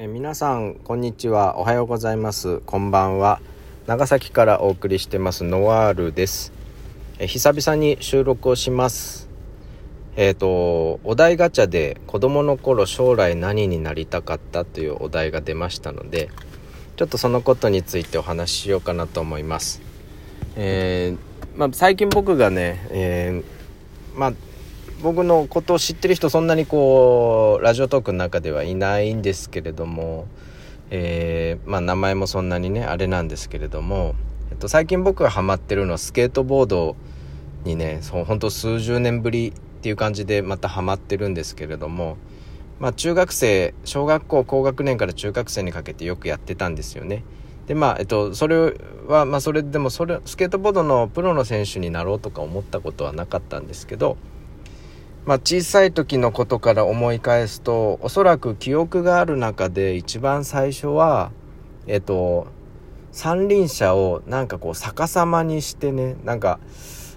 え皆さんこんにちは。おはようございます。こんばんは。長崎からお送りしてます。ノワールです。え久々に収録をします。えっ、ー、とお題ガチャで子供の頃将来何になりたかったというお題が出ましたのでちょっとそのことについてお話ししようかなと思います。えー、まあ、最近僕がね、えー、まあ僕のことを知ってる人そんなにこうラジオトークの中ではいないんですけれども、えー、まあ、名前もそんなにねあれなんですけれども、えっと、最近僕がハマってるのはスケートボードにねそう本当数十年ぶりっていう感じでまたハマってるんですけれども、まあ、中学生小学校高学年から中学生にかけてよくやってたんですよね。でまあえっとそれはまあそれでもそれスケートボードのプロの選手になろうとか思ったことはなかったんですけどまあ、小さい時のことから思い返すとおそらく記憶がある中で一番最初はえっと三輪車をなんかこう逆さまにしてねなんか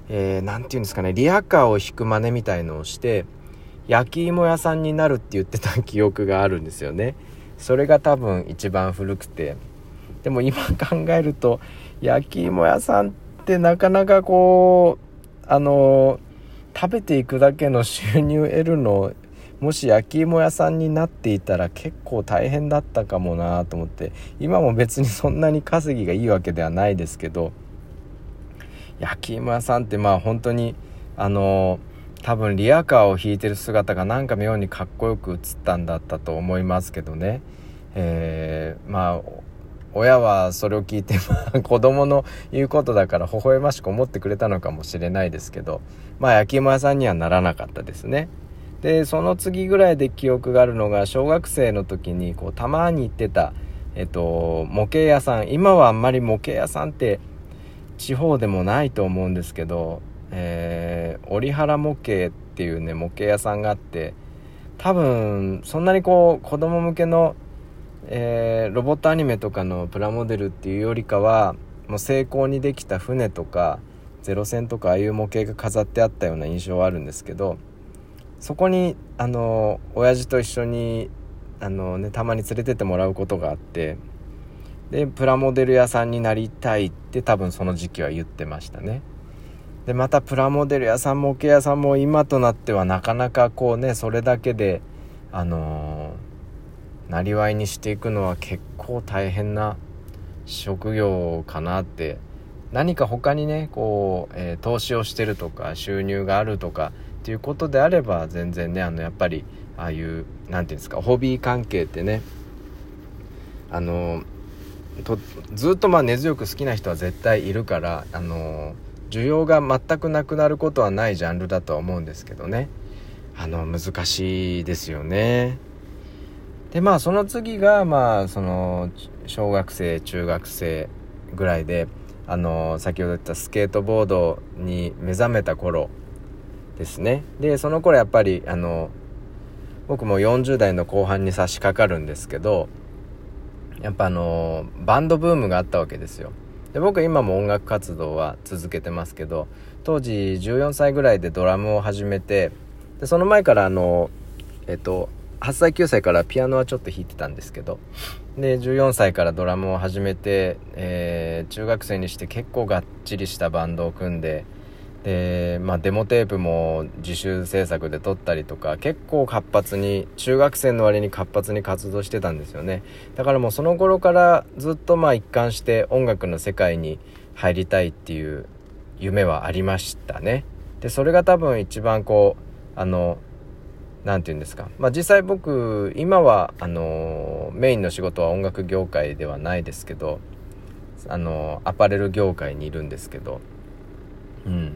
えー、て言うんですかねリアカーを引く真似みたいのをして焼き芋屋さんになるって言ってた記憶があるんですよね。それが多分一番古くて。でも今考えると焼き芋屋さんってなかなかこうあのー食べていくだけの収入を得るのもし焼き芋屋さんになっていたら結構大変だったかもなと思って今も別にそんなに稼ぎがいいわけではないですけど焼き芋屋さんってまあ本当にあの多分リアカーを引いてる姿がなんか妙にかっこよく映ったんだったと思いますけどね、えー、まあ親はそれを聞いて、まあ、子供の言うことだから微笑ましく思ってくれたのかもしれないですけどまあ焼き芋屋さんにはならなかったですね。でその次ぐらいで記憶があるのが小学生の時にこうたまに行ってたえっと模型屋さん。今はあんまり模型屋さんって地方でもないと思うんですけど、えー、折原模型っていうね模型屋さんがあって多分そんなにこう子供向けのえー、ロボットアニメとかのプラモデルっていうよりかはもう成功にできた船とかゼロ戦とかああいう模型が飾ってあったような印象はあるんですけどそこにあの親父と一緒にあの、ね、たまに連れてってもらうことがあってでプラモデル屋さんになりたいって多分その時期は言ってましたね。でまたプラモデル屋さん模型屋さんも今となってはなかなかこうねそれだけであのなりわいにしていくのは結構大変な職業かなって何か他にねこう、えー、投資をしてるとか収入があるとかっていうことであれば全然ねあのやっぱりああいう何て言うんですかホビー関係ってねあのとずっとまあ根強く好きな人は絶対いるからあの需要が全くなくなることはないジャンルだとは思うんですけどねあの難しいですよね。でまあその次がまあその小学生中学生ぐらいであの先ほど言ったスケートボードに目覚めた頃ですね。でその頃やっぱりあの僕も40代の後半に差し掛かるんですけどやっぱあのバンドブームがあったわけですよ。で僕今も音楽活動は続けてますけど当時14歳ぐらいでドラムを始めてでその前からあのえっと8歳9歳からピアノはちょっと弾いてたんですけどで14歳からドラムを始めて、えー、中学生にして結構がっちりしたバンドを組んでで、まあ、デモテープも自主制作で撮ったりとか結構活発に中学生の割に活発に活動してたんですよね。だからもうその頃からずっとまあ一貫して音楽の世界に入りたいっていう夢はありましたね。でそれが多分一番こうあの何て言うんですか、まあ、実際僕今はあのメインの仕事は音楽業界ではないですけどあのアパレル業界にいるんですけど。うん。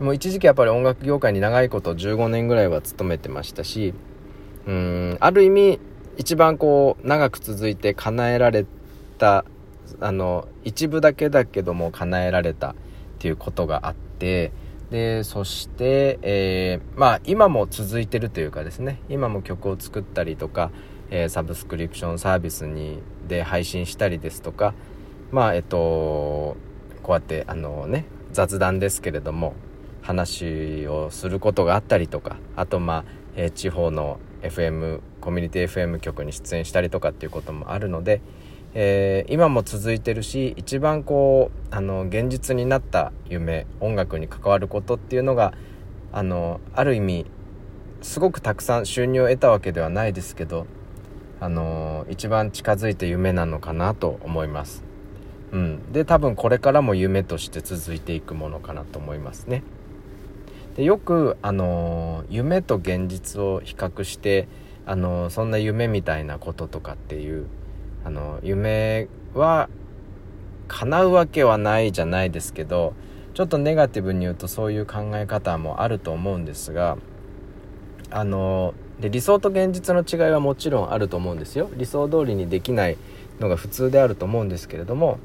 もう一時期やっぱり音楽業界に長いこと15年ぐらいは勤めてましたしうんある意味一番こう長く続いて叶えられたあの一部だけだけども叶えられたっていうことがあってでそして、えー、まあ今も続いてるというかですね今も曲を作ったりとか、えー、サブスクリプションサービスにで配信したりですとかまあえっとこうやってあのね雑談ですけれども話をすることがあったりとかあとまあ、えー、地方の FM コミュニティ FM 局に出演したりとかっていうこともあるので、えー、今も続いてるし一番こうあの現実になった夢音楽に関わることっていうのがあのある意味すごくたくさん収入を得たわけではないですけどあの一番近づいて夢なのかなと思います。うん、で多分これからも夢として続いていくものかなと思いますね。でよく、あの夢と現実を比較して、あのそんな夢みたいなこととかっていう、あの夢は叶うわけはないじゃないですけどちょっとネガティブに言うとそういう考え方もあると思うんですがあので理想と現実の違いはもちろんあると思うんですよ。理想通りにできないのが普通であると思うんですけれども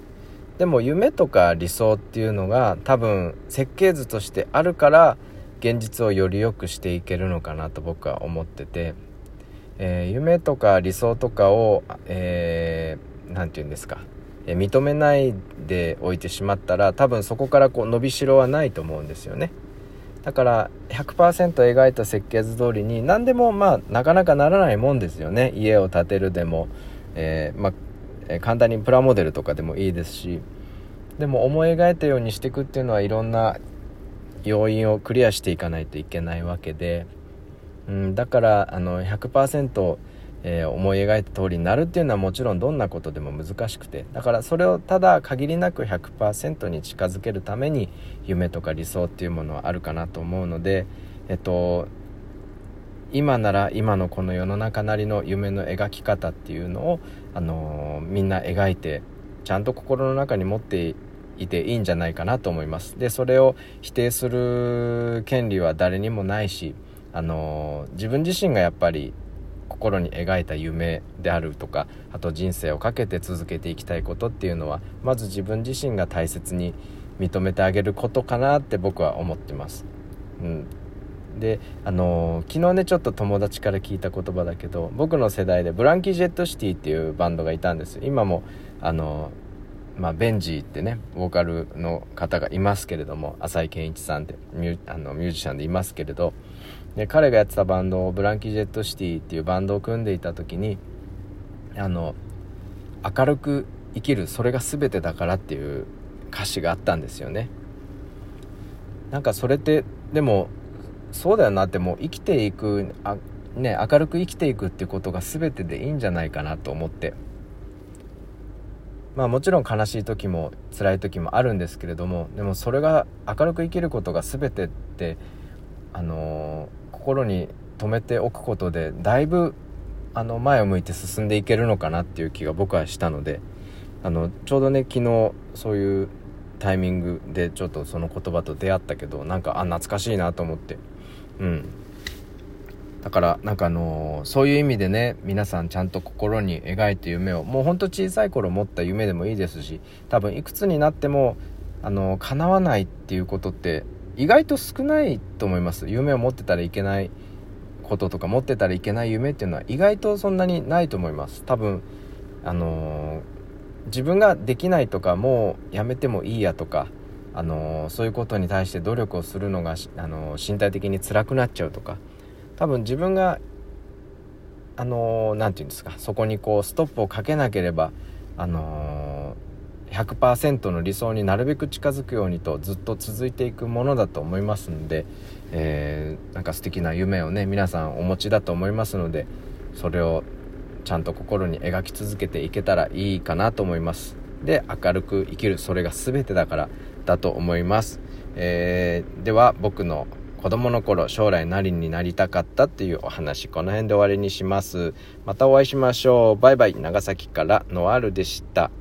でも夢とか理想っていうのが多分設計図としてあるから現実をより良くしていけるのかなと僕は思ってて、えー、夢とか理想とかを何、えー、て言うんですか、えー、認めないでおいてしまったら多分そこからこう伸びしろはないと思うんですよね。だから100%描いた設計図通りに何でもまあなかなかならないもんですよね。家を建てるでも、えー、まあ、簡単にプラモデルとかでもいいですし。でも思い描いたようにしていくっていうのはいろんな要因をクリアしていかないといけないわけで、うん、だからあの100%えー、思い描いた通りになるっていうのはもちろんどんなことでも難しくてだからそれをただ限りなく100%に近づけるために夢とか理想っていうものはあるかなと思うのでえっと今なら今のこの世の中なりの夢の描き方っていうのを、あのー、みんな描いてちゃんと心の中に持っていていいんじゃないかなと思います。でそれを否定する権利は誰にもないし、あの、自分自身がやっぱり心に描いた夢であるとかあと人生をかけて続けていきたいことっていうのはまず自分自身が大切に認めてあげることかなって僕は思ってます。うん、であのー、昨日ねちょっと友達から聞いた言葉だけど僕の世代でブランキー・ジェット・シティっていうバンドがいたんです今もあのー、まあ、ベンジーってねボーカルの方がいますけれども浅井健一さんってミュあのミュージシャンでいますけれどで彼がやってたバンドブランキー・ジェット・シティっていうバンドを組んでいた時にあの明るく生きるそれが全てだからっていう歌詞があったんですよね。なんかそれってでもそうだよなってもう生きていくあね明るく生きていくっていうことが全てでいいんじゃないかなと思って。まあもちろん悲しい時も辛い時もあるんですけれどもでもそれが明るく生きることが全てってあのー心に留めておくことでだいぶあの前を向いて進んでいけるのかなっていう気が僕はしたのであのちょうどね昨日そういうタイミングでちょっとその言葉と出会ったけどなんかあ懐かしいなと思って。うん。だからなんかあのー、そういう意味でね皆さんちゃんと心に描いて夢をもうほんと小さい頃持った夢でもいいですし多分いくつになってもあのー、叶わないっていうことって意外と少ないと思います。夢を持ってたらいけないこととか持ってたらいけない夢っていうのは意外とそんなにないと思います。多分あのー、自分ができないとかもうやめてもいいやとかあのー、そういうことに対して努力をするのが、あのー、身体的に辛くなっちゃうとか多分自分があの何て言うんですかそこにこうストップをかけなければあの100%の理想になるべく近づくようにとずっと続いていくものだと思いますので、えー、なんか素敵な夢をね皆さんお持ちだと思いますのでそれをちゃんと心に描き続けていけたらいいかなと思います。で明るく生きるそれが全てだからだと思います、えー、では僕の子供の頃将来何になりたかったっていうお話この辺で終わりにします。またお会いしましょう。バイバイ。長崎からノアールでした。